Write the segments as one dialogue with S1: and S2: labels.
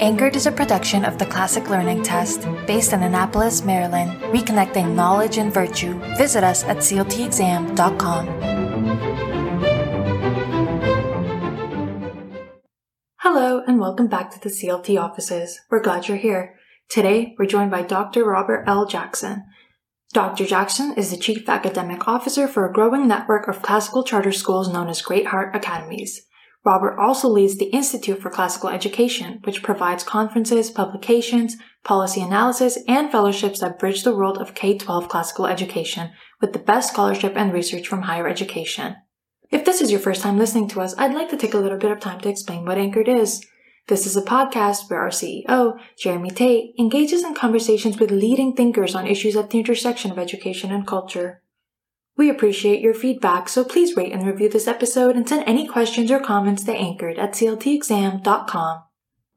S1: Anchored is a production of the Classic Learning Test based in Annapolis, Maryland, reconnecting knowledge and virtue. Visit us at cltexam.com. Hello, and welcome back to the CLT offices. We're glad you're here. Today, we're joined by Dr. Robert L. Jackson. Dr. Jackson is the Chief Academic Officer for a growing network of classical charter schools known as Great Heart Academies. Robert also leads the Institute for Classical Education, which provides conferences, publications, policy analysis, and fellowships that bridge the world of K-12 classical education with the best scholarship and research from higher education. If this is your first time listening to us, I'd like to take a little bit of time to explain what Anchored is. This is a podcast where our CEO, Jeremy Tate, engages in conversations with leading thinkers on issues at the intersection of education and culture. We appreciate your feedback, so please rate and review this episode and send any questions or comments to anchored at cltexam.com.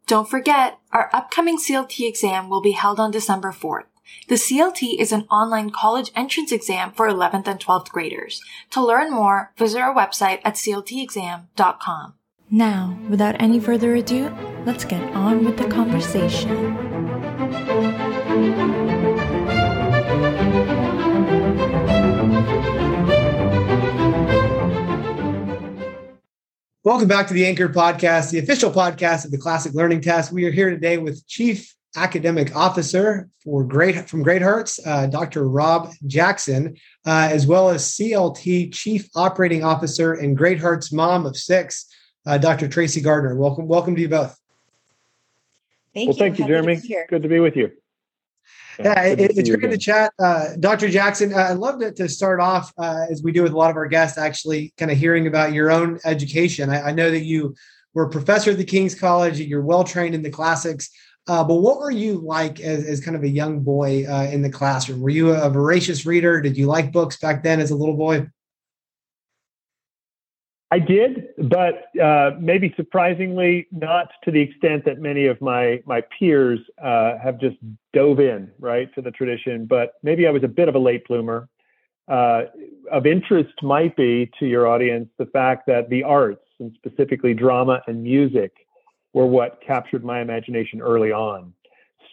S1: Don't forget, our upcoming CLT exam will be held on December 4th. The CLT is an online college entrance exam for 11th and 12th graders. To learn more, visit our website at cltexam.com. Now, without any further ado, let's get on with the conversation.
S2: Welcome back to the Anchor Podcast, the official podcast of the Classic Learning Test. We are here today with Chief Academic Officer for Great from Great Hearts, uh, Dr. Rob Jackson, uh, as well as CLT Chief Operating Officer and Great Hearts mom of six, uh, Dr. Tracy Gardner. Welcome, welcome to you both.
S3: Thank
S4: well,
S3: you.
S4: thank you, Jeremy. Good to be with you.
S2: Yeah, it, it's great again. to chat. Uh, Dr. Jackson, uh, I'd love to, to start off, uh, as we do with a lot of our guests, actually kind of hearing about your own education. I, I, know that you were a professor at the King's College, you're well trained in the classics. Uh, but what were you like as, as kind of a young boy uh, in the classroom? Were you a voracious reader? Did you like books back then as a little boy?
S4: I did, but uh, maybe surprisingly not to the extent that many of my my peers uh, have just dove in right to the tradition. But maybe I was a bit of a late bloomer. Uh, of interest might be to your audience the fact that the arts, and specifically drama and music, were what captured my imagination early on.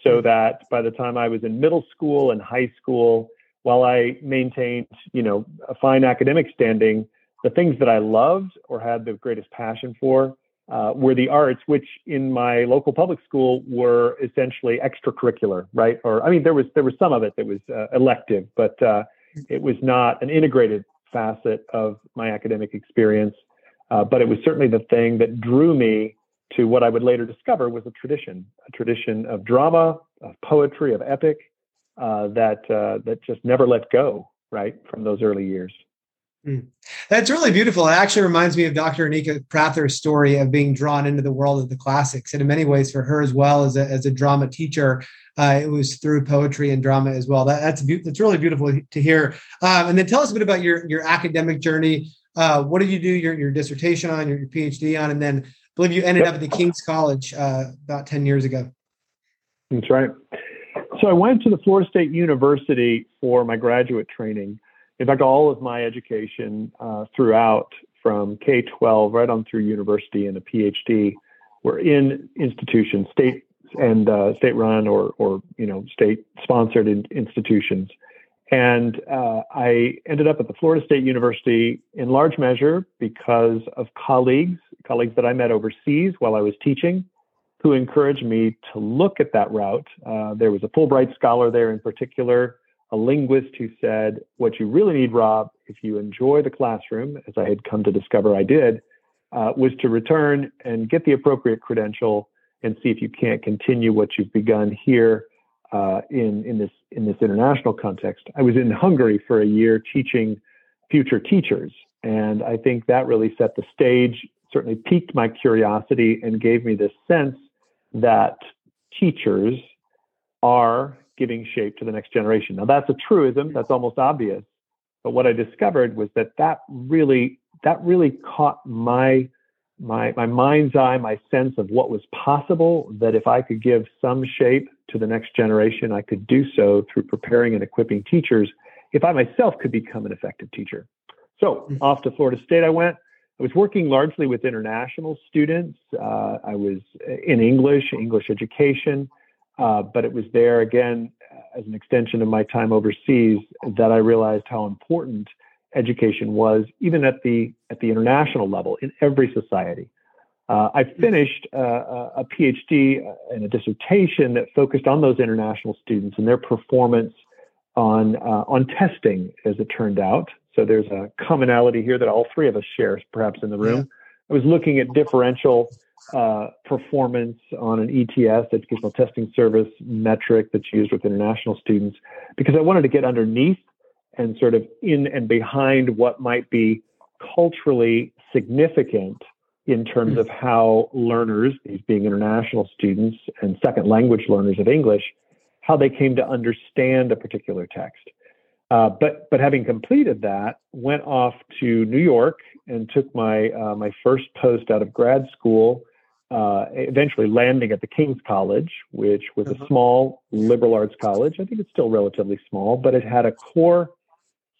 S4: So hmm. that by the time I was in middle school and high school, while I maintained, you know, a fine academic standing, the things that I loved or had the greatest passion for uh, were the arts, which in my local public school were essentially extracurricular, right? Or I mean, there was there was some of it that was uh, elective, but uh, it was not an integrated facet of my academic experience. Uh, but it was certainly the thing that drew me to what I would later discover was a tradition, a tradition of drama, of poetry, of epic uh, that uh, that just never let go, right, from those early years.
S2: Mm. That's really beautiful. It actually reminds me of Dr. Anika Prather's story of being drawn into the world of the classics. And in many ways, for her as well as a, as a drama teacher, uh, it was through poetry and drama as well. That, that's that's really beautiful to hear. Um, and then tell us a bit about your your academic journey. Uh, what did you do your, your dissertation on, your, your PhD on, and then I believe you ended up at the King's College uh, about 10 years ago.
S4: That's right. So I went to the Florida State University for my graduate training in fact, all of my education uh, throughout, from K 12 right on through university and a PhD, were in institutions, state and uh, state run or, or you know state sponsored in institutions. And uh, I ended up at the Florida State University in large measure because of colleagues, colleagues that I met overseas while I was teaching, who encouraged me to look at that route. Uh, there was a Fulbright scholar there in particular a linguist who said, What you really need, Rob, if you enjoy the classroom, as I had come to discover I did, uh, was to return and get the appropriate credential and see if you can't continue what you've begun here uh, in, in, this, in this international context. I was in Hungary for a year teaching future teachers, and I think that really set the stage, certainly piqued my curiosity, and gave me this sense that teachers are giving shape to the next generation. Now that's a truism, that's almost obvious. But what I discovered was that that really that really caught my my my mind's eye, my sense of what was possible. That if I could give some shape to the next generation, I could do so through preparing and equipping teachers. If I myself could become an effective teacher, so mm-hmm. off to Florida State I went. I was working largely with international students. Uh, I was in English, English education, uh, but it was there again as an extension of my time overseas that I realized how important education was, even at the at the international level in every society. Uh, I finished uh, a PhD and a dissertation that focused on those international students and their performance on uh, on testing, as it turned out. So there's a commonality here that all three of us share, perhaps in the room. Yeah. I was looking at differential uh, performance on an ETS, Educational Testing Service metric that's used with international students, because I wanted to get underneath and sort of in and behind what might be culturally significant in terms of how learners, these being international students and second language learners of English, how they came to understand a particular text. Uh, but but having completed that, went off to New York and took my uh, my first post out of grad school. Uh, eventually landing at the King's College, which was a uh-huh. small liberal arts college. I think it's still relatively small, but it had a core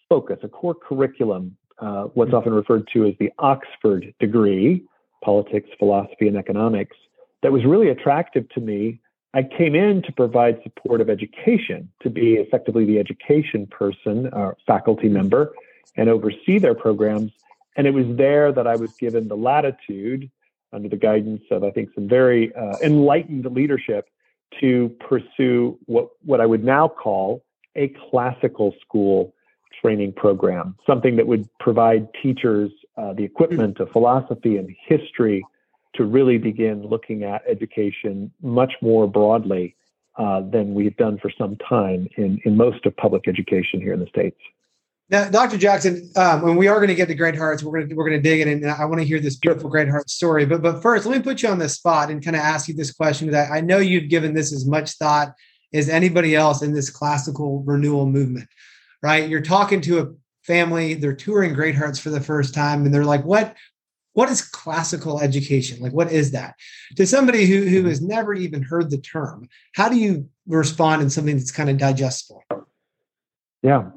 S4: focus, a core curriculum, uh, what's often referred to as the Oxford degree, politics, philosophy, and economics, that was really attractive to me. I came in to provide supportive education, to be effectively the education person, or faculty member, and oversee their programs. And it was there that I was given the latitude, under the guidance of, I think, some very uh, enlightened leadership, to pursue what, what I would now call a classical school training program, something that would provide teachers uh, the equipment of philosophy and history to really begin looking at education much more broadly uh, than we've done for some time in, in most of public education here in the States.
S2: Now, Dr. Jackson, um, when we are going to get to Great Hearts, we're going to we're going to dig in, and I want to hear this beautiful Great Hearts story. But but first, let me put you on the spot and kind of ask you this question that I know you've given this as much thought as anybody else in this classical renewal movement right? You're talking to a family, they're touring Great Hearts for the first time, and they're like, what? What is classical education? Like, what is that? To somebody who, who has never even heard the term, how do you respond in something that's kind of digestible?
S4: Yeah.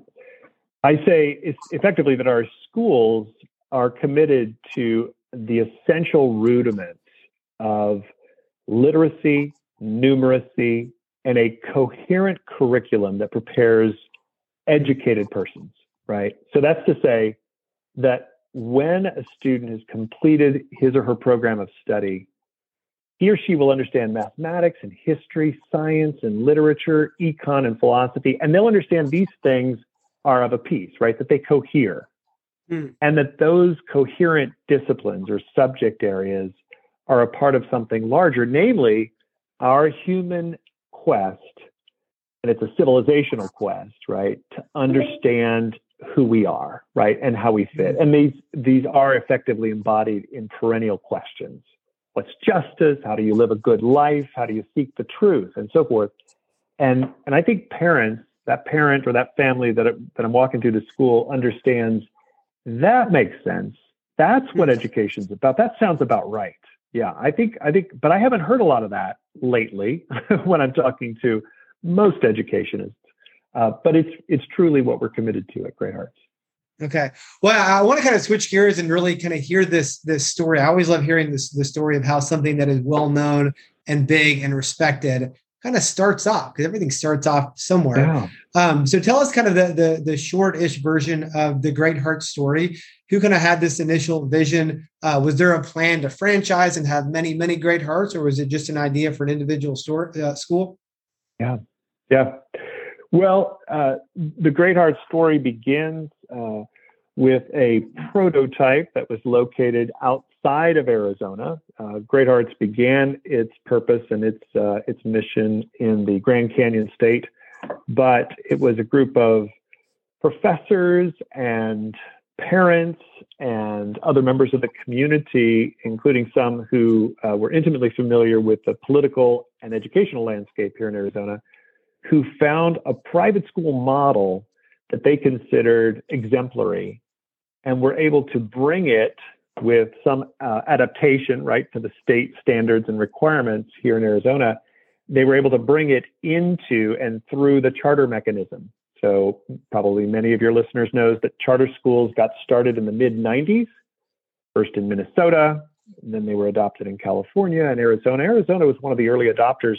S4: I say effectively that our schools are committed to the essential rudiments of literacy, numeracy, and a coherent curriculum that prepares educated persons, right? So that's to say that when a student has completed his or her program of study, he or she will understand mathematics and history, science and literature, econ and philosophy, and they'll understand these things are of a piece, right? That they cohere. Mm. And that those coherent disciplines or subject areas are a part of something larger, namely our human quest and it's a civilizational quest, right, to understand who we are, right, and how we fit. And these these are effectively embodied in perennial questions. What's justice? How do you live a good life? How do you seek the truth, and so forth. And and I think parents, that parent or that family that that I'm walking through the school understands that makes sense. That's what education's about. That sounds about right. Yeah, I think I think, but I haven't heard a lot of that lately when I'm talking to most educationists. Uh, but it's it's truly what we're committed to at Great Hearts.
S2: Okay. Well, I want to kind of switch gears and really kind of hear this this story. I always love hearing this the story of how something that is well known and big and respected kind of starts off because everything starts off somewhere. Yeah. Um, so tell us kind of the the, the short-ish version of the Great Hearts story. Who kind of had this initial vision? Uh, was there a plan to franchise and have many many Great Hearts, or was it just an idea for an individual store uh, school?
S4: Yeah. Yeah. Well, uh, the Great Heart story begins uh, with a prototype that was located outside of Arizona. Uh, Great Hearts began its purpose and its uh, its mission in the Grand Canyon State, but it was a group of professors and parents and other members of the community, including some who uh, were intimately familiar with the political and educational landscape here in Arizona, who found a private school model that they considered exemplary and were able to bring it with some uh, adaptation, right, to the state standards and requirements here in Arizona. They were able to bring it into and through the charter mechanism. So, probably many of your listeners knows that charter schools got started in the mid 90s first in Minnesota, then they were adopted in California and Arizona. Arizona was one of the early adopters.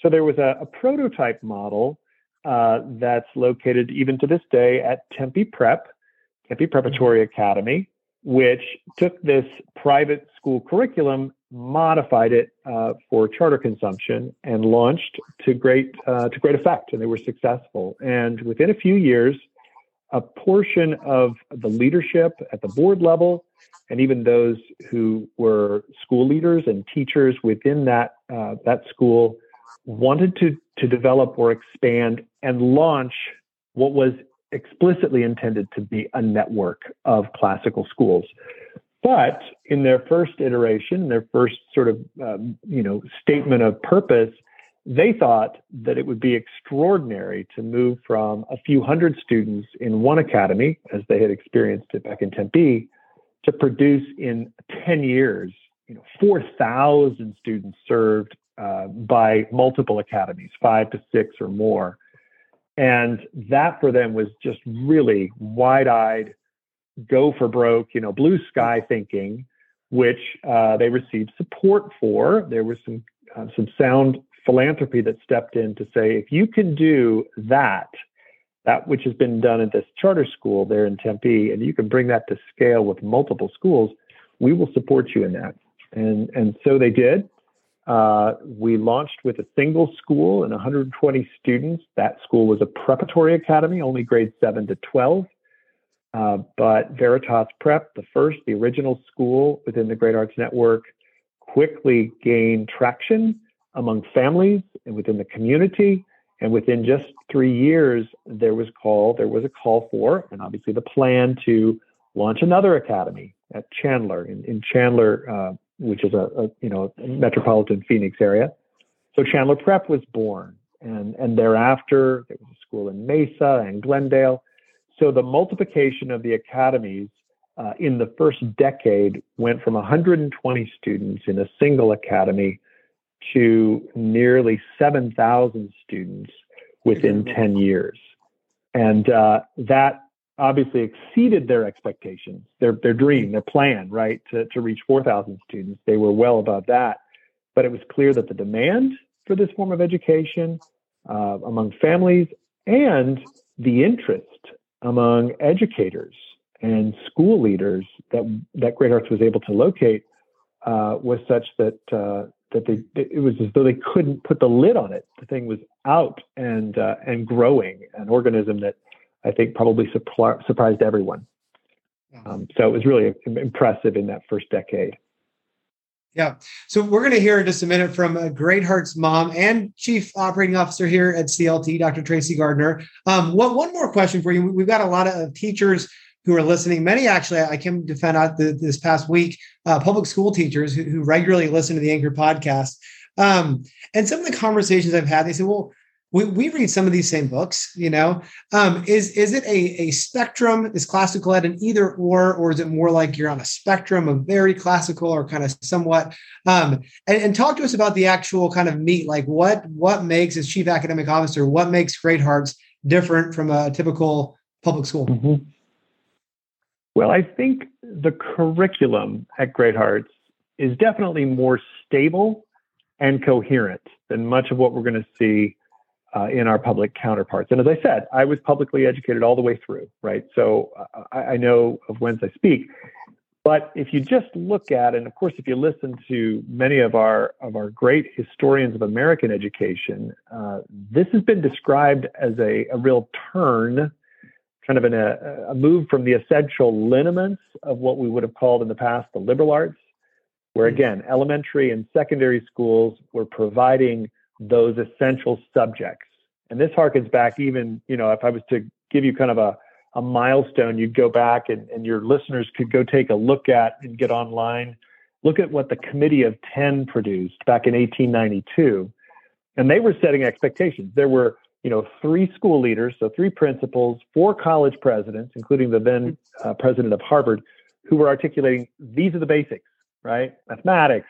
S4: So there was a, a prototype model uh, that's located even to this day at Tempe Prep, Tempe Preparatory Academy, which took this private school curriculum, modified it uh, for charter consumption, and launched to great uh, to great effect. And they were successful. And within a few years, a portion of the leadership at the board level, and even those who were school leaders and teachers within that uh, that school, wanted to to develop or expand and launch what was explicitly intended to be a network of classical schools. But in their first iteration, their first sort of um, you know statement of purpose, they thought that it would be extraordinary to move from a few hundred students in one academy, as they had experienced it back in Tempe, to produce in 10 years, you know, 4,000 students served uh, by multiple academies, five to six or more. And that for them was just really wide eyed, go for broke, you know, blue sky thinking, which uh, they received support for. There was some, uh, some sound philanthropy that stepped in to say, if you can do that, that which has been done at this charter school there in Tempe, and you can bring that to scale with multiple schools, we will support you in that. And, and so they did. Uh, we launched with a single school and 120 students. That school was a preparatory academy, only grades 7 to 12. Uh, but Veritas Prep, the first, the original school within the Great Hearts Network, quickly gained traction among families and within the community. And within just three years, there was call there was a call for, and obviously the plan to launch another academy at Chandler in, in Chandler, uh, which is a, a, you know metropolitan Phoenix area. So Chandler Prep was born, and and thereafter there was a school in Mesa and Glendale. So the multiplication of the academies uh, in the first decade went from 120 students in a single academy to nearly 7,000 students within 10 years. And uh, that obviously exceeded their expectations, their, their dream, their plan, right, to, to reach 4,000 students. They were well above that. But it was clear that the demand for this form of education uh, among families and the interest among educators and school leaders that, that Great Hearts was able to locate uh, was such that uh, that they it was as though they couldn't put the lid on it. The thing was out and uh, and growing, an organism that I think probably surprised everyone. Um, so it was really impressive in that first decade.
S2: Yeah. So we're going to hear in just a minute from a Great Hearts mom and chief operating officer here at CLT, Dr. Tracy Gardner. Um, what, one more question for you. We've got a lot of teachers who are listening. Many actually, I came to find out the, this past week, uh, public school teachers who, who, regularly listen to the Anchor podcast. Um, and some of the conversations I've had, they say, well, we, we read some of these same books, you know. Um, is is it a, a spectrum? Is classical ed an either or, or is it more like you're on a spectrum of very classical or kind of somewhat? Um, and, and talk to us about the actual kind of meat, like what what makes as chief academic officer, what makes Great Hearts different from a typical public school?
S4: Mm-hmm. Well, I think the curriculum at Great Hearts is definitely more stable and coherent than much of what we're going to see uh, in our public counterparts. And as I said, I was publicly educated all the way through, right? So I, I, know of whence I speak. But if you just look at, and of course, if you listen to many of our of our great historians of American education, uh, this has been described as a, a real turn kind of an, a, a move from the essential lineaments of what we would have called in the past the liberal arts, where hmm. again, elementary and secondary schools were providing those essential subjects. And this harkens back even, you know, if I was to give you kind of a, a milestone, you'd go back and, and your listeners could go take a look at and get online. Look at what the Committee of 10 produced back in 1892. And they were setting expectations. There were you know, three school leaders, so three principals, four college presidents, including the then uh, president of Harvard, who were articulating these are the basics, right? Mathematics,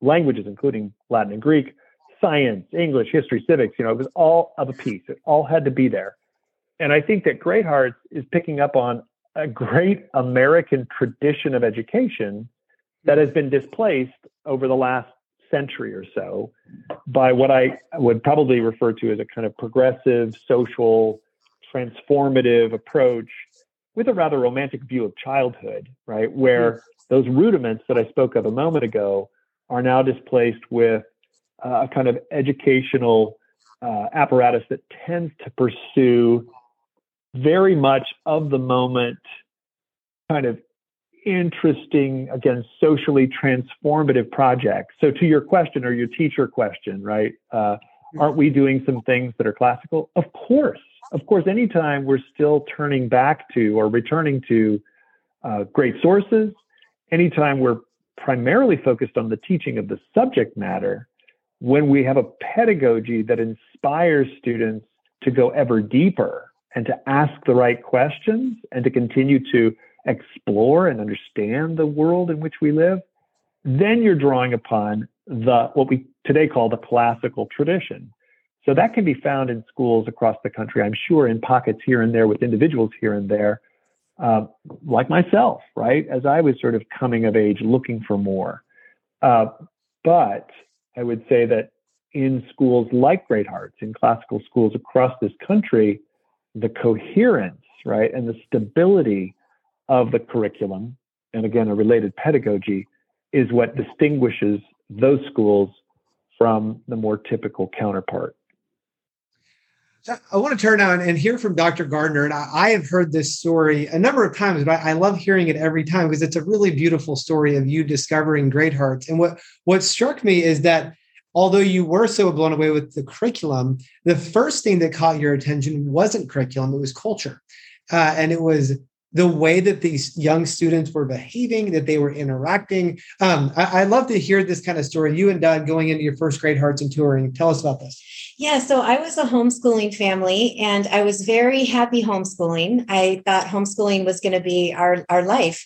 S4: languages, including Latin and Greek, science, English, history, civics, you know, it was all of a piece. It all had to be there. And I think that Great Hearts is picking up on a great American tradition of education that has been displaced over the last century or so by what I would probably refer to as a kind of progressive, social, transformative approach with a rather romantic view of childhood, right? Where those rudiments that I spoke of a moment ago are now displaced with a kind of educational uh, apparatus that tends to pursue very much of the moment kind of interesting, again, socially transformative projects. So, to your question or your teacher question, right? Uh, aren't we doing some things that are classical? Of course. Of course, anytime we're still turning back to or returning to uh, great sources, anytime we're primarily focused on the teaching of the subject matter, when we have a pedagogy that inspires students to go ever deeper and to ask the right questions and to continue to explore and understand the world in which we live, then you're drawing upon the what we today call the classical tradition. So that can be found in schools across the country, I'm sure, in pockets here and there with individuals here and there, uh, like myself, right? As I was sort of coming of age looking for more. Uh, but I would say that in schools like Great Hearts, in classical schools across this country, the coherence, right, and the stability of the curriculum, and again, a related pedagogy, is what distinguishes those schools from the more typical counterpart.
S2: So I want to turn now and hear from Dr. Gardner. And I, have heard this story a number of times, but I, love hearing it every time because it's a really beautiful story of you discovering Great Hearts. And what, what struck me is that although you were so blown away with the curriculum, the first thing that caught your attention wasn't curriculum, it was culture. Uh, and it was the way that these young students were behaving, that they were interacting. Um, I, I love to hear this kind of story. You and Doug going into your first Great Hearts and touring. Tell us about this.
S3: Yeah, so I was a homeschooling family and I was very happy homeschooling. I thought homeschooling was going to be our, our life.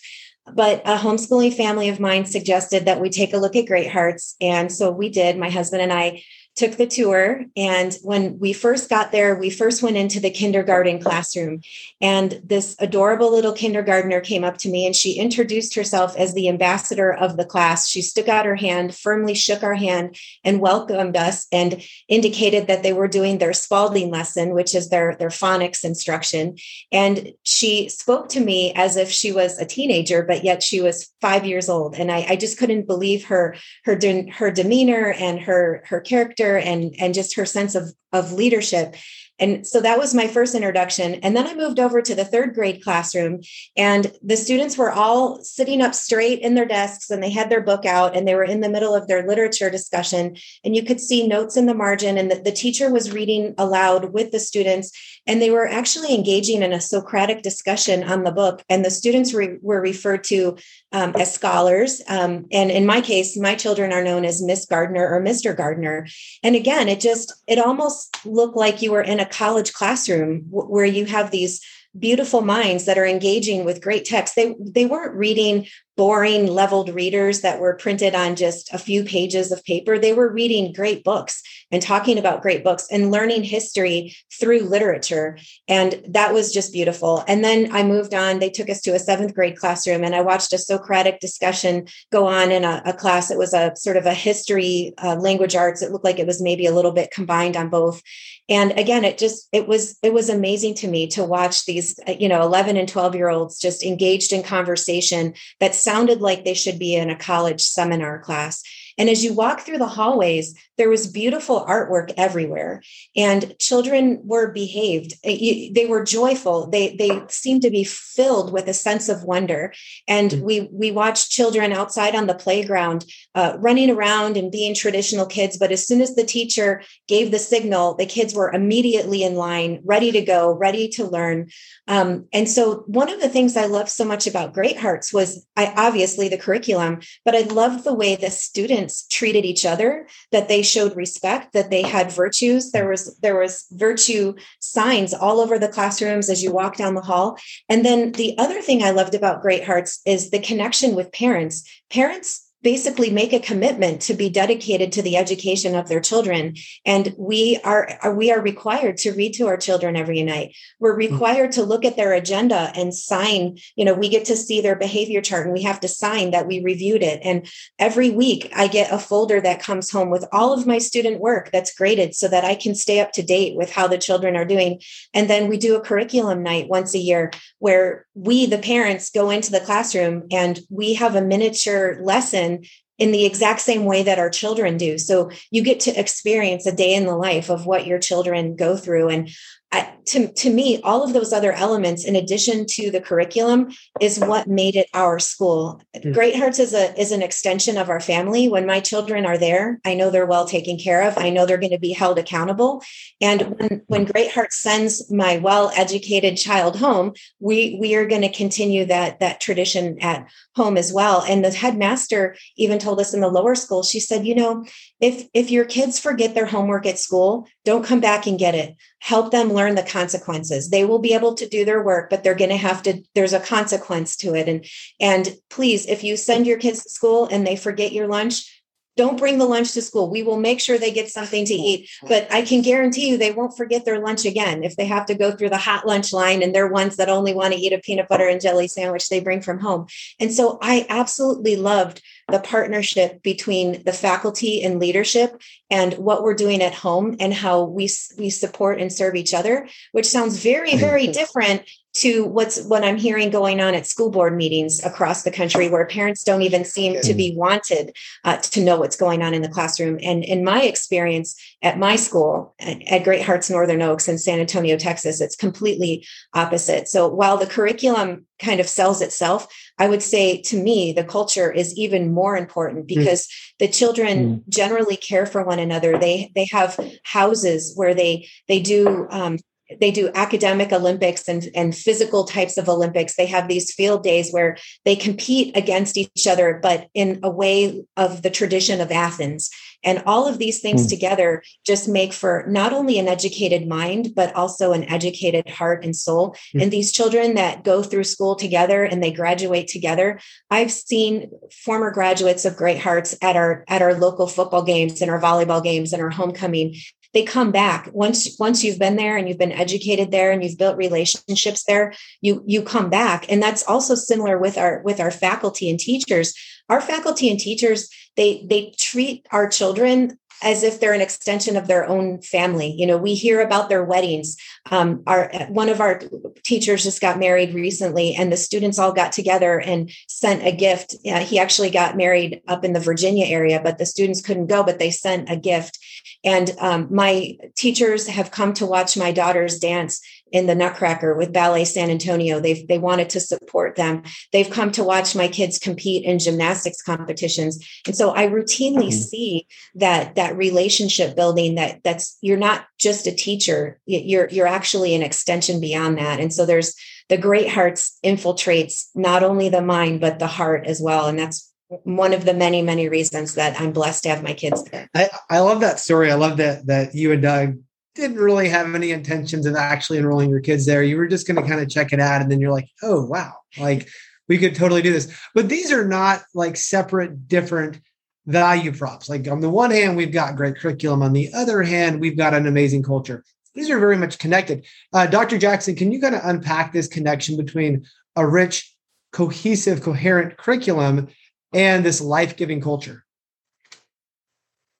S3: But a homeschooling family of mine suggested that we take a look at Great Hearts. And so we did. My husband and I took the tour. And when we first got there, we first went into the kindergarten classroom. And this adorable little kindergartner came up to me and she introduced herself as the ambassador of the class. She stuck out her hand, firmly shook our hand, and welcomed us and indicated that they were doing their Spalding lesson, which is their, their phonics instruction. And she spoke to me as if she was a teenager, but yet she was five years old. And I, I just couldn't believe her, her, her demeanor and her, her character and and just her sense of of leadership and so that was my first introduction. And then I moved over to the third grade classroom, and the students were all sitting up straight in their desks and they had their book out and they were in the middle of their literature discussion. And you could see notes in the margin, and the, the teacher was reading aloud with the students. And they were actually engaging in a Socratic discussion on the book. And the students re- were referred to um, as scholars. Um, and in my case, my children are known as Miss Gardner or Mr. Gardner. And again, it just, it almost looked like you were in a college classroom w- where you have these beautiful minds that are engaging with great text they they weren't reading boring leveled readers that were printed on just a few pages of paper. They were reading great books and talking about great books and learning history through literature. And that was just beautiful. And then i moved on. They took us to a seventh grade classroom and i watched a socratic discussion go on in a, a class. It was a sort of a history uh, language arts. It looked like it was maybe a little bit combined on both. And again it just it was it was amazing to me to watch these uh, you know 11 and 12 year olds just engaged in conversation that sounded like they should be in a college seminar class. And as you walk through the hallways, there was beautiful artwork everywhere, and children were behaved. Eh, they were joyful. They they seemed to be filled with a sense of wonder. And mm-hmm. we we watched children outside on the playground uh, running around and being traditional kids. But as soon as the teacher gave the signal, the kids were immediately in line, ready to go, ready to learn. Um, and so one of the things I loved so much about Great Hearts was I obviously the curriculum, but I loved the way the students students treated each other that they showed respect that they had virtues. There was there was virtue signs all over the classrooms as you walk down the hall. And then the other thing i loved about great hearts is the connection with parents. Parents basically make a commitment to be dedicated to the education of their children. And we are, are we are required to read to our children every night. We're hmm. required to look at their agenda and sign you know we get to see their behavior chart and we have to sign that we reviewed it. And every week i get a folder that comes home with all of my student work that's graded so that i can stay up to date with how the children are doing. And then we do a curriculum night once a year where we the parents go into the classroom and we have a miniature lesson in the exact same way that our children do. So you get to experience a day in the life of what your children go through. And I, to, to me, all of those other elements, in addition to the curriculum, is what made it our school. Mm-hmm. Great Hearts is a is an extension of our family. When my children are there, I know they're well taken care of. I know they're going to be held accountable. And when, when Great Hearts sends my well educated child home, we we are going to continue that that tradition at home as well. And the headmaster even told us in the lower school, she said, you know, if if your kids forget their homework at school, don't come back and get it. Help them learn the consequences. They will be able to do their work, but they're going to have to there's a consequence to it and and please if you send your kids to school and they forget your lunch, don't bring the lunch to school. We will make sure they get something to eat. But I can guarantee you they won't forget their lunch again. If they have to go through the hot lunch line and they're ones that only want to eat a peanut butter and jelly sandwich they bring from home. And so I absolutely loved the partnership between the faculty and leadership and what we're doing at home and how we we support and serve each other which sounds very very different to what's what I'm hearing going on at school board meetings across the country, where parents don't even seem to be wanted uh, to know what's going on in the classroom. And in my experience at my school at, at Great Hearts Northern Oaks in San Antonio, Texas, it's completely opposite. So while the curriculum kind of sells itself, I would say to me, the culture is even more important hmm. because mm. the children mm. generally care for one another. They they have houses where they they do um, they do academic olympics and, and physical types of olympics they have these field days where they compete against each other but in a way of the tradition of athens and all of these things mm. together just make for not only an educated mind but also an educated heart and soul mm. and these children that go through school together and they graduate together i've seen former graduates of great hearts at our at our local football games and our volleyball games and our homecoming they come back once once you've been there and you've been educated there and you've built relationships there you you come back and that's also similar with our with our faculty and teachers our faculty and teachers they they treat our children as if they're an extension of their own family. You know, we hear about their weddings. Um, our one of our teachers just got married recently, and the students all got together and sent a gift. Uh, he actually got married up in the Virginia area, but the students couldn't go, but they sent a gift. And um, my teachers have come to watch my daughters dance in the Nutcracker with Ballet San Antonio. They've they wanted to support them. They've come to watch my kids compete in gymnastics competitions. And so I routinely mm-hmm. see that that relationship building that that's you're not just a teacher, you're you're actually an extension beyond that. And so there's the great hearts infiltrates not only the mind but the heart as well and that's one of the many many reasons that i'm blessed to have my kids there.
S2: I, I love that story. I love that that you and doug didn't really have any intentions of actually enrolling your kids there. You were just going to kind of check it out and then you're like oh wow. Like we could totally do this. But these are not like separate different value props. Like on the one hand we've got great curriculum. On the other hand we've got an amazing culture. These are very much connected. Uh, dr jackson can you kind of unpack this connection between a rich cohesive coherent curriculum and this life giving culture?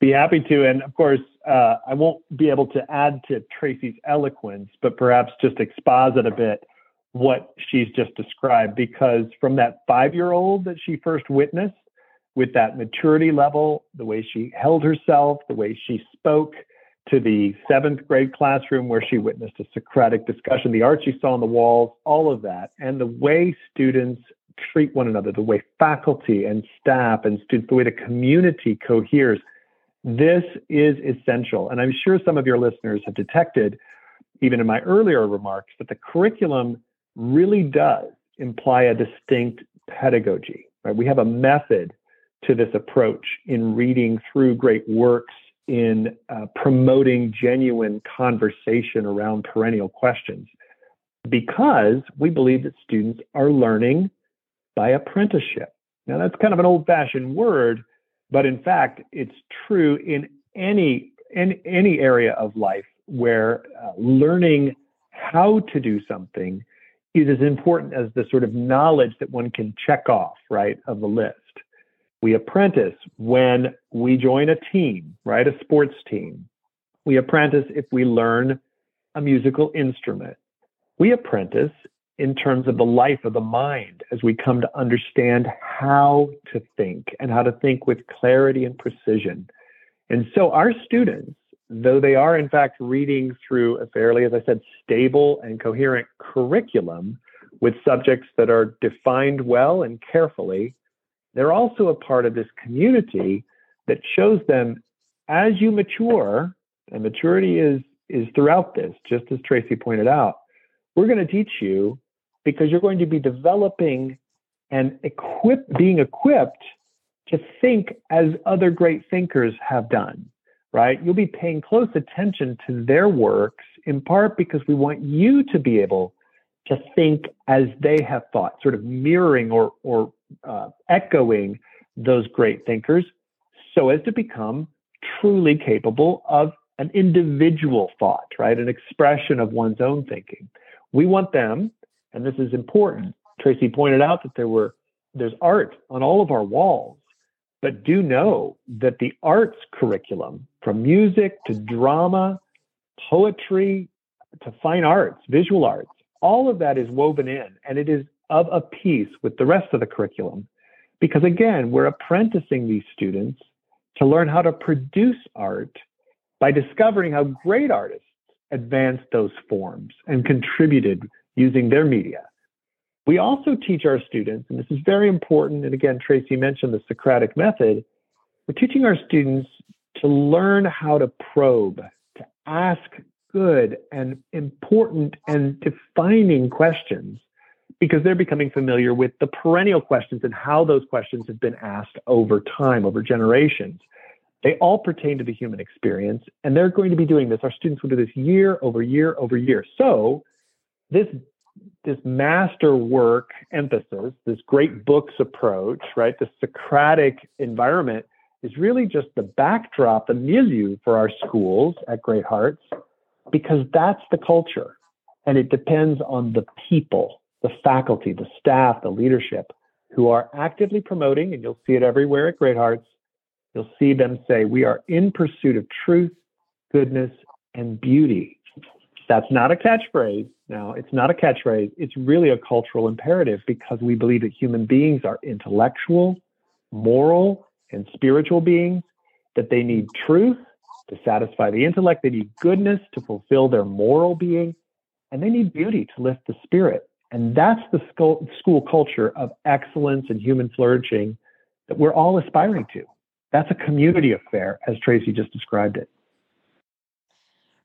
S4: Be happy to. And of course, uh, I won't be able to add to Tracy's eloquence, but perhaps just exposit a bit what she's just described. Because from that five year old that she first witnessed, with that maturity level, the way she held herself, the way she spoke, to the seventh grade classroom where she witnessed a Socratic discussion, the art she saw on the walls, all of that, and the way students treat one another, the way faculty and staff and students, the way the community coheres. This is essential. And I'm sure some of your listeners have detected, even in my earlier remarks, that the curriculum really does imply a distinct pedagogy. Right? We have a method to this approach in reading through great works, in uh, promoting genuine conversation around perennial questions, because we believe that students are learning by apprenticeship. Now, that's kind of an old fashioned word, but in fact, it's true in any, in any area of life where uh, learning how to do something is as important as the sort of knowledge that one can check off, right, of the list. We apprentice when we join a team, right, a sports team. We apprentice if we learn a musical instrument. We apprentice in terms of the life of the mind as we come to understand how to think and how to think with clarity and precision. And so our students, though they are in fact reading through a fairly, as I said, stable and coherent curriculum with subjects that are defined well and carefully, they're also a part of this community that shows them as you mature, and maturity is is throughout this, just as Tracy pointed out, we're going to teach you because you're going to be developing and equip being equipped to think as other great thinkers have done right? You'll be paying close attention to their works in part because we want you to be able to think as they have thought sort of mirroring or or uh, echoing those great thinkers so as to become truly capable of an individual thought right? An expression of one's own thinking. We want them and this is important. Tracy pointed out that there were there's art on all of our walls, but do know that the arts curriculum, from music to drama, poetry to fine arts, visual arts, all of that is woven in, and it is of a piece with the rest of the curriculum. Because again, we're apprenticing these students to learn how to produce art by discovering how great artists advanced those forms and contributed using their media. We also teach our students, and this is very important, and again, Tracy mentioned the Socratic method. We're teaching our students to learn how to probe, to ask good and important and defining questions because they're becoming familiar with the perennial questions and how those questions have been asked over time, over generations. They all pertain to the human experience, and they're going to be doing this. Our students will do this year over year over year. So, this this master work emphasis, this great mm-hmm. books approach, right? The Socratic environment is really just the backdrop, the milieu for our schools at Great Hearts, because that's the culture. And it depends on the people, the faculty, the staff, the leadership who are actively promoting, and you'll see it everywhere at Great Hearts. You'll see them say, We are in pursuit of truth, goodness, and beauty. That's not a catchphrase. Now, it's not a catchphrase. It's really a cultural imperative because we believe that human beings are intellectual, moral, and spiritual beings, that they need truth to satisfy the intellect, they need goodness to fulfill their moral being, and they need beauty to lift the spirit. And that's the school, school culture of excellence and human flourishing that we're all aspiring to. That's a community affair, as Tracy just described it.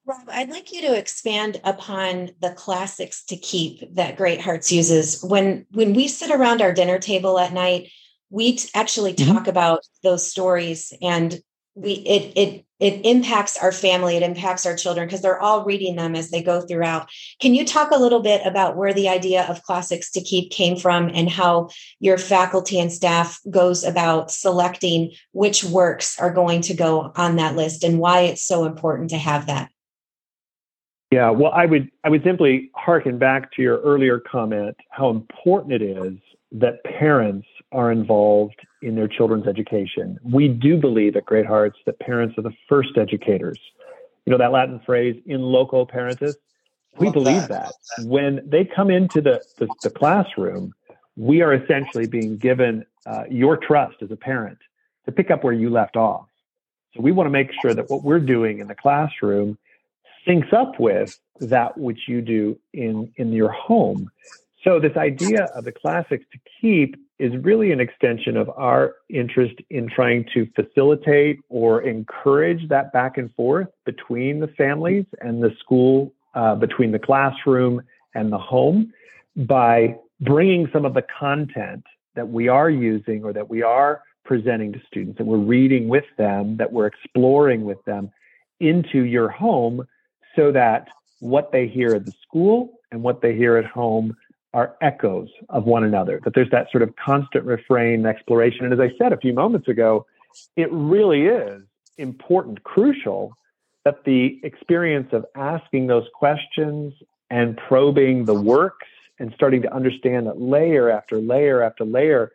S3: Rob, I'd like you to expand upon the classics to keep that Great Hearts uses. When when we sit around our dinner table at night, we t- actually mm-hmm. talk about those stories and we it it it impacts our family, it impacts our children because they're all reading them as they go throughout. Can you talk a little bit about where the idea of classics to keep came from and how your faculty and staff goes about selecting which works are going to go on that list and why it's so important to have that?
S4: Yeah, well, I would I would simply harken back to your earlier comment how important it is that parents are involved in their children's education. We do believe at Great Hearts that parents are the first educators. You know that Latin phrase "in loco parentis." We believe that. that. when they come into the, the, the classroom, we are essentially being given uh, your trust as a parent to pick up where you left off. So we want to make sure that what we're doing in the classroom syncs up with that which you do in in your home. So this idea of the classics to keep is really an extension of our interest in trying to facilitate or encourage that back and forth between the families and the school, uh, between the classroom and the home, by bringing some of the content that we are using or that we are presenting to students and we're reading with them, that we're exploring with them into your home so that what they hear at the school and what they hear at home are echoes of one another, that there's that sort of constant refrain exploration. And as I said a few moments ago, it really is important, crucial that the experience of asking those questions and probing the works and starting to understand that layer after layer after layer,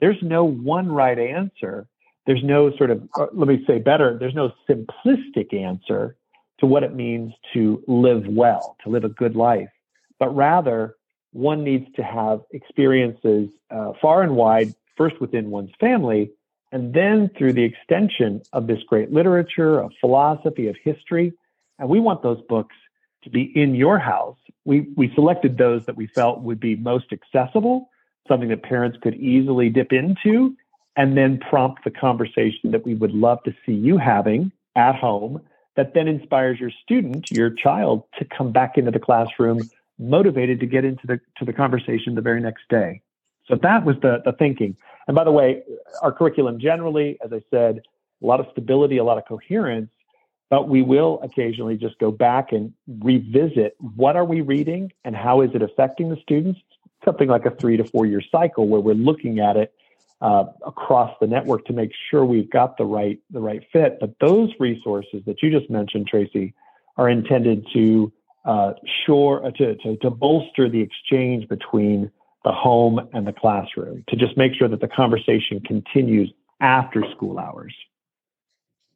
S4: there's no one right answer. There's no sort of, uh, let me say better, there's no simplistic answer to what it means to live well, to live a good life, but rather one needs to have experiences uh, far and wide, first within one's family, and then through the extension of this great literature, of philosophy, of history. And we want those books to be in your house. We, we selected those that we felt would be most accessible, something that parents could easily dip into, and then prompt the conversation that we would love to see you having at home that then inspires your student, your child, to come back into the classroom motivated to get into the to the conversation the very next day. So that was the the thinking. And by the way, our curriculum generally, as I said, a lot of stability, a lot of coherence, but we will occasionally just go back and revisit what are we reading and how is it affecting the students. Something like a three to four year cycle where we're looking at it uh, across the network to make sure we've got the right the right fit. But those resources that you just mentioned, Tracy, are intended to uh, sure uh, to, to, to bolster the exchange between the home and the classroom to just make sure that the conversation continues after school hours.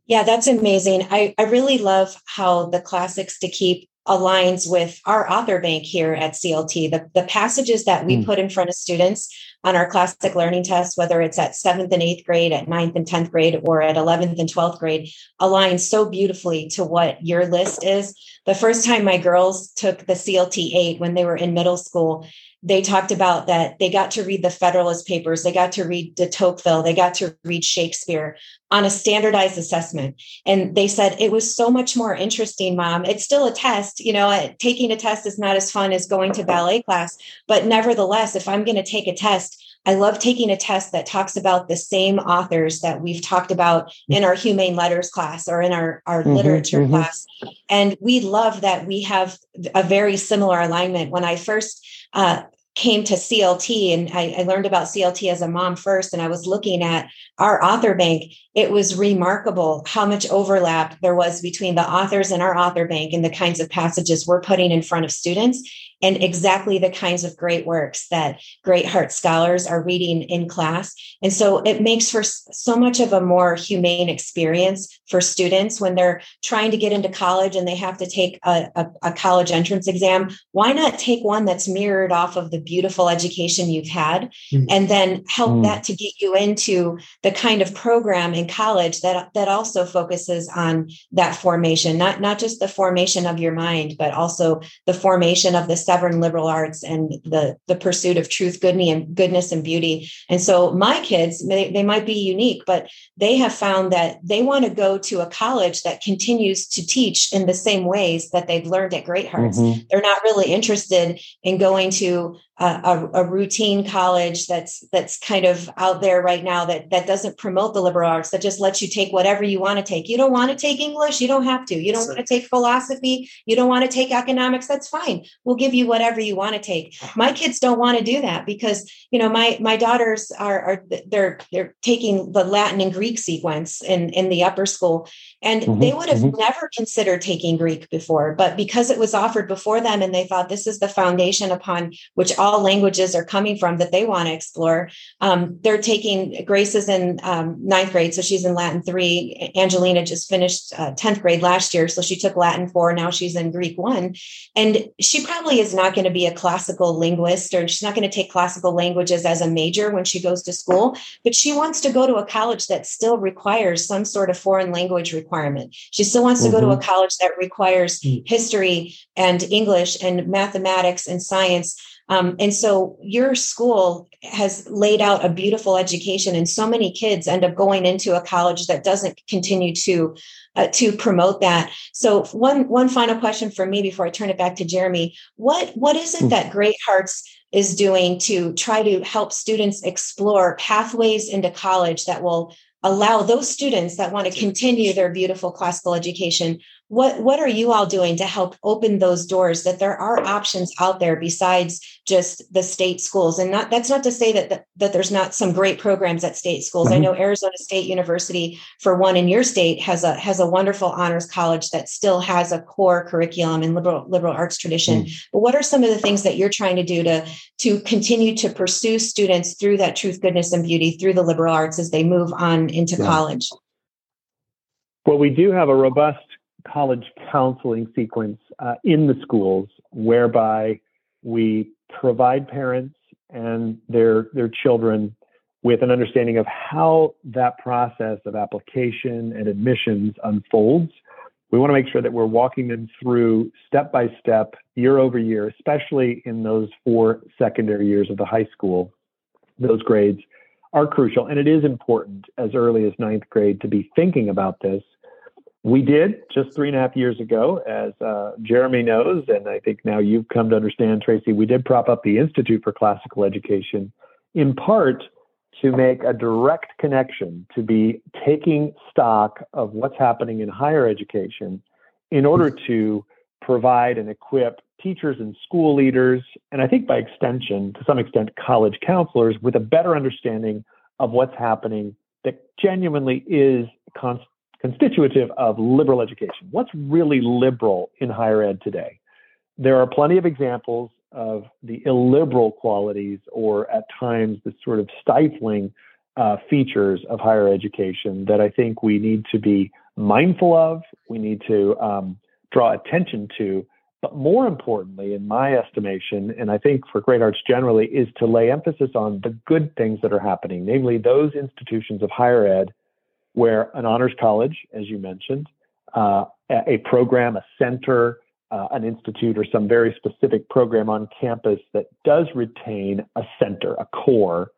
S3: Yeah, that's amazing. I, I really love how the classics to keep aligns with our author bank here at CLT. The, the passages that we mm. put in front of students on our classic learning test, whether it's at seventh and eighth grade, at ninth and 10th grade, or at 11th and 12th grade, align so beautifully to what your list is. The first time my girls took the CLT 8 when they were in middle school, they talked about that they got to read the Federalist Papers, they got to read de Tocqueville, they got to read Shakespeare on a standardized assessment. And they said it was so much more interesting, mom. It's still a test, you know, taking a test is not as fun as going to ballet class, but nevertheless, if I'm going to take a test, I love taking a test that talks about the same authors that we've talked about in our humane letters class or in our, our mm-hmm, literature mm-hmm. class. And we love that we have a very similar alignment. When I first uh, came to CLT and I, I, learned about CLT as a mom first, and I was looking at our author bank, it was remarkable how much overlap there was between the authors in our author bank and the kinds of passages we're putting in front of students and exactly the kinds of great works that great heart scholars are reading in class. And so it makes for so much of a more humane experience for students when they're trying to get into college and they have to take a, a, a college entrance exam. Why not take one that's mirrored off of the beautiful education you've had mm. and then help mm. that to get you into the kind of program in college that, that also focuses on that formation, not, not just the formation of your mind, but also the formation of the seven liberal arts and the the pursuit of truth, goodness, and goodness and beauty. And so my kids, they, they might be unique, but they have found that they want to go to a college that continues to teach in the same ways that they've learned at Great Hearts. Mm-hmm. They're not really interested in going to a, a, routine college that's that's kind of out there right now that that doesn't promote the liberal arts that just lets you take whatever you want to take. You don't want to take english you don't have to. You don't want to take philosophy you don't want to take economics that's fine. We'll give you whatever you want to take my kids don't want to do that because you know my my daughters are are they're they're taking the latin and greek sequence in in the upper school and mm-hmm, they would have mm-hmm. never considered taking greek before but because it was offered before them and they thought this is the foundation upon which all all languages are coming from that they want to explore. Um, they're taking Grace's in um, ninth grade, so she's in Latin three. Angelina just finished uh, 10th grade last year, so she took Latin four. Now she's in Greek one. And she probably is not going to be a classical linguist or she's not going to take classical languages as a major when she goes to school, but she wants to go to a college that still requires some sort of foreign language requirement. She still wants to go to a mm-hmm. college that requires mm. history and English and mathematics and science um, and so your school has laid out a beautiful education, and so many kids end up going into a college that doesn't continue to uh, to promote that. So one one final question for me before I turn it back to Jeremy: what what is it hmm. that Great Hearts is doing to try to help students explore pathways into college that will allow those students that want to continue their beautiful classical education what what are you all doing to help open those doors that there are options out there besides just the state schools and not that's not to say that that, that there's not some great programs at state schools mm-hmm. i know arizona state university for one in your state has a has a wonderful honors college that still has a core curriculum in liberal liberal arts tradition mm. but what are some of the things that you're trying to do to to continue to pursue students through that truth goodness and beauty through the liberal arts as they move on into yeah. college
S4: well we do have a robust college counseling sequence uh, in the schools whereby we provide parents and their their children with an understanding of how that process of application and admissions unfolds. We want to make sure that we're walking them through step by step, year over year, especially in those four secondary years of the high school. Those grades are crucial, and it is important as early as ninth grade to be thinking about this we did just three and a half years ago, as uh, Jeremy knows, and I think now you've come to understand, Tracy. We did prop up the Institute for Classical Education, in part to make a direct connection, to be taking stock of what's happening in higher education in order to provide and equip teachers and school leaders, and I think by extension, to some extent, college counselors, with a better understanding of what's happening that genuinely is const- constitutive of liberal education. What's really liberal in higher ed today? There are plenty of examples of the illiberal qualities or at times the sort of stifling uh, features of higher education that I think we need to be mindful of, we need to um, draw attention to. But more importantly, in my estimation, and I think for Great Hearts generally, is to lay emphasis on the good things that are happening, namely those institutions of higher ed where an honors college, as you mentioned, uh, a program, a center, uh, an institute, or some very specific program on campus that does retain a center, a core,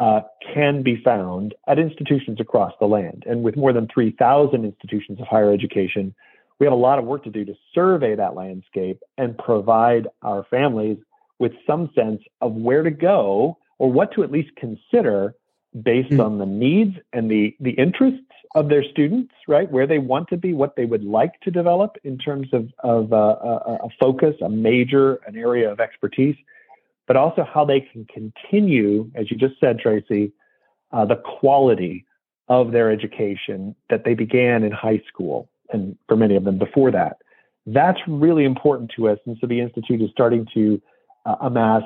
S4: uh, can be found at institutions across the land. And with more than 3,000 institutions of higher education, we have a lot of work to do to survey that landscape and provide our families with some sense of where to go or what to at least consider based mm-hmm. on the needs and the the interests of their students, right? Where they want to be, what they would like to develop in terms of of uh, a, a focus, a major, an area of expertise, but also how they can continue, as you just said, Tracy, uh, the quality of their education that they began in high school, and for many of them before that. That's really important to us, and so the institute is starting to uh, amass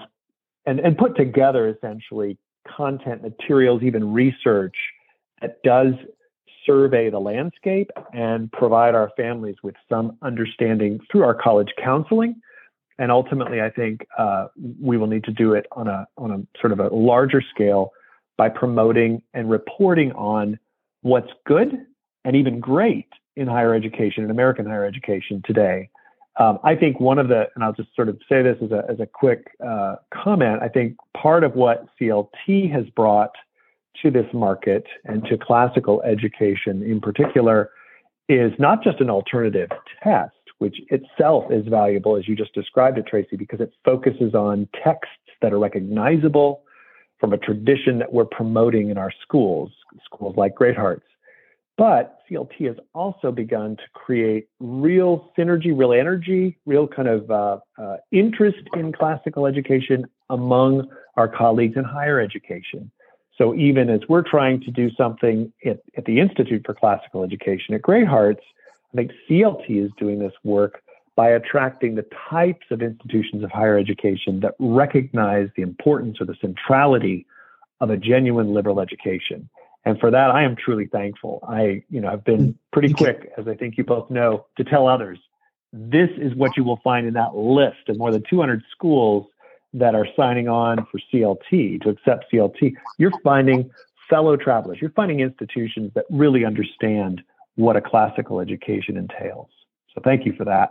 S4: and, and put together essentially content, materials, even research that does survey the landscape and provide our families with some understanding through our college counseling. And ultimately, I think uh, we will need to do it on a on a sort of a larger scale by promoting and reporting on what's good and even great in higher education, in American higher education today. Um, I think one of the, and I'll just sort of say this as a, as a quick uh, comment, I think part of what CLT has brought to this market and to classical education in particular is not just an alternative test, which itself is valuable, as you just described it, Tracy, because it focuses on texts that are recognizable from a tradition that we're promoting in our schools, schools like Great Hearts. But CLT has also begun to create real synergy, real energy, real kind of uh, uh, interest in classical education among our colleagues in higher education. So even as we're trying to do something at, at the Institute for Classical Education at Great Hearts, I think CLT is doing this work by attracting the types of institutions of higher education that recognize the importance or the centrality of a genuine liberal education. And for that, I am truly thankful. I, you know, have been mm-hmm. pretty quick, as I think you both know, to tell others this is what you will find in that list of more than 200 schools that are signing on for CLT to accept CLT. You're finding fellow travelers. You're finding institutions that really understand what a classical education entails. So thank you for that.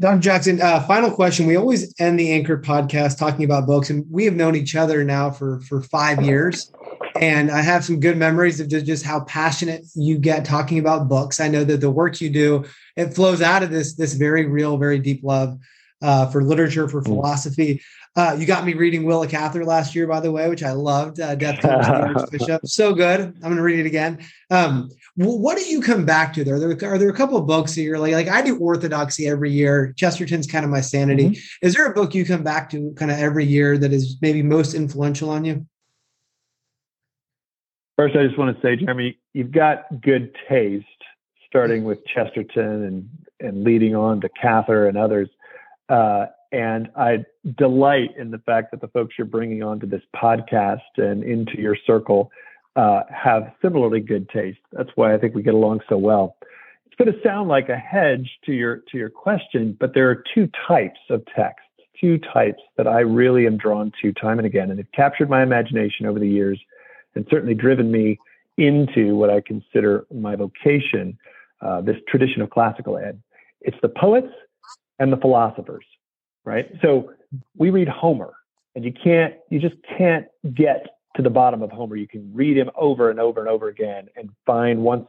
S2: Dr. Jackson, uh, final question. We always end the Anchored podcast talking about books, and we have known each other now for for five years. And I have some good memories of just how passionate you get talking about books. I know that the work you do it flows out of this this very real, very deep love uh, for literature, for mm. philosophy. Uh, you got me reading Willa Cather last year, by the way, which I loved. Uh, Death Comes to the Archbishop. So good. I'm going to read it again. Um, what do you come back to there? Are there, are there a couple of books that you're like, like I do orthodoxy every year. Chesterton's kind of my sanity. Mm-hmm. Is there a book you come back to kind of every year that is maybe most influential on you?
S4: First, I just want to say, Jeremy, you've got good taste, starting with Chesterton and and leading on to Cather and others. Uh, and I delight in the fact that the folks you're bringing onto this podcast and into your circle uh, have similarly good taste. That's why I think we get along so well. It's going to sound like a hedge to your to your question, but there are two types of texts, two types that I really am drawn to time and again, and they've captured my imagination over the years, and certainly driven me into what I consider my vocation, uh, this tradition of classical ed. It's the poets and the philosophers, right? So we read Homer, and you can't, you just can't get to the bottom of Homer. You can read him over and over and over again and find once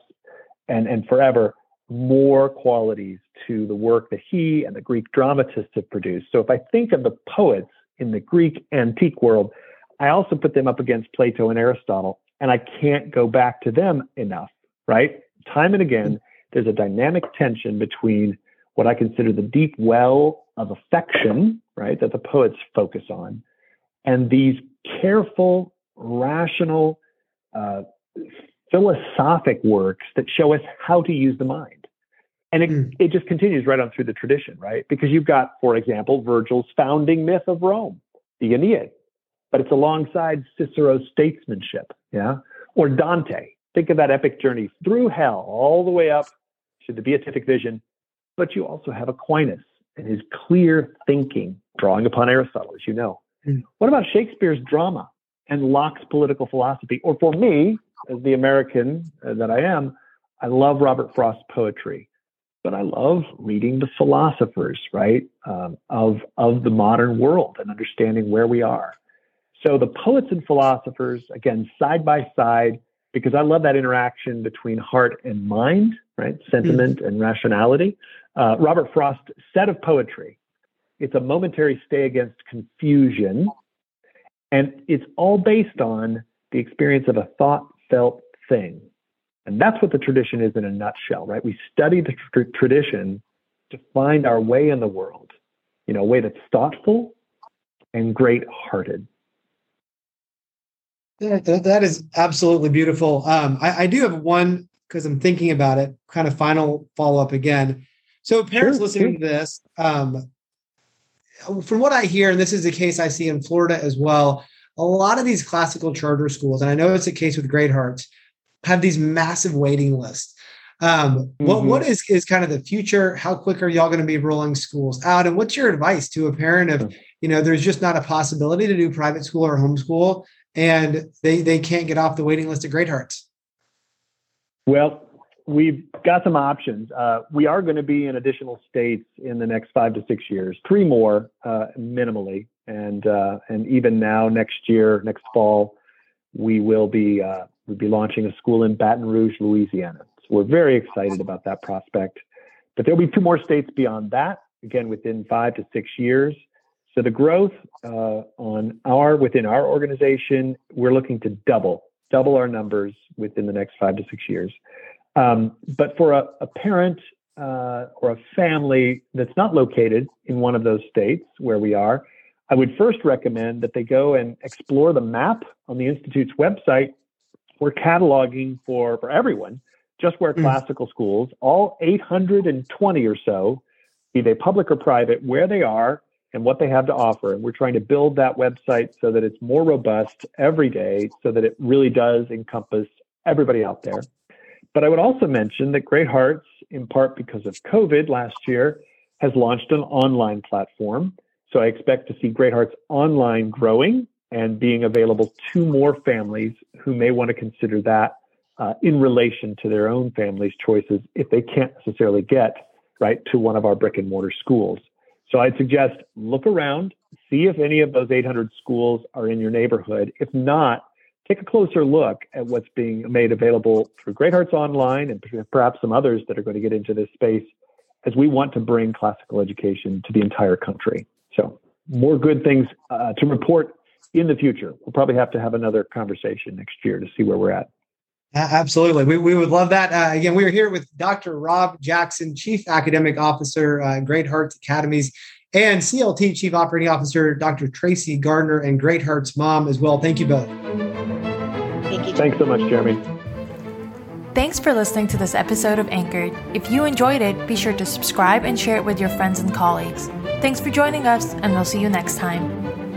S4: and, and forever more qualities to the work that he and the Greek dramatists have produced. So if I think of the poets in the Greek antique world, I also put them up against Plato and Aristotle, and I can't go back to them enough, right? Time and again, mm-hmm. there's a dynamic tension between what I consider the deep well of affection, right, that the poets focus on, and these careful rational, uh, philosophic works that show us how to use the mind. And it, mm. it just continues right on through the tradition, right? Because you've got, for example, Virgil's founding myth of Rome, the Aeneid, but it's alongside Cicero's statesmanship, yeah? Or Dante. Think of that epic journey through hell all the way up to the beatific vision. But you also have Aquinas and his clear thinking, drawing upon Aristotle, as you know. Mm. What about Shakespeare's drama? and Locke's political philosophy. Or for me, as the American uh, that I am, I love Robert Frost's poetry, but I love reading the philosophers, right, um, of of the modern world and understanding where we are. So the poets and philosophers, again, side by side, because I love that interaction between heart and mind, right, sentiment mm. and rationality. Uh, Robert Frost said of poetry, it's a momentary stay against confusion and it's all based on the experience of a thought felt thing. And that's what the tradition is in a nutshell, right? We study the tr- tradition to find our way in the world, you know, a way that's thoughtful and great hearted.
S2: That, that is absolutely beautiful. Um, I, I, do have one because I'm thinking about it, kind of final follow up again. So, parents sure, listening sure. to this, um, from what I hear, and this is the case I see in Florida as well, a lot of these classical charter schools, and I know it's the case with Great Hearts, have these massive waiting lists. Um, mm-hmm. What what is is kind of the future? How quick are y'all going to be rolling schools out? And what's your advice to a parent of you know there's just not a possibility to do private school or homeschool, and they they can't get off the waiting list at Great Hearts?
S4: Well, we've got some options. Uh, we are going to be in additional states in the next five to six years, three more uh, minimally, and uh, and even now next year, next fall, we will be uh, we'll be launching a school in Baton Rouge, Louisiana. So we're very excited about that prospect. But there'll be two more states beyond that, again within five to six years. So the growth uh, on our within our organization, we're looking to double double our numbers within the next five to six years. Um, but for a, a parent uh, or a family that's not located in one of those states where we are, I would first recommend that they go and explore the map on the Institute's website. We're cataloging for, for everyone, just where mm. classical schools, all 820 or so, be they public or private, where they are and what they have to offer. And we're trying to build that website so that it's more robust every day, so that it really does encompass everybody out there. But I would also mention that Great Hearts, in part because of COVID last year, has launched an online platform. So I expect to see Great Hearts online growing and being available to more families who may want to consider that uh, in relation to their own family's choices if they can't necessarily get right to one of our brick and mortar schools. So I'd suggest look around, see if any of those 800 schools are in your neighborhood. If not, take a closer look at what's being made available through Great Hearts Online and perhaps some others that are going to get into this space as we want to bring classical education to the entire country. So, more good things uh, to report in the future. We'll probably have to have another conversation next year to see where we're at.
S2: Absolutely. We, we would love that. Uh, again, we are here with Dr. Rob Jackson, Chief Academic Officer, uh, Great Hearts Academies, and CLT Chief Operating Officer, Dr. Tracy Gardner, and Great Hearts Mom as well. Thank you both.
S3: Thank you.
S4: Thanks so much, Jeremy.
S1: Thanks for listening to this episode of Anchored. If you enjoyed it, be sure to subscribe and share it with your friends and colleagues. Thanks for joining us, and we'll see you next time.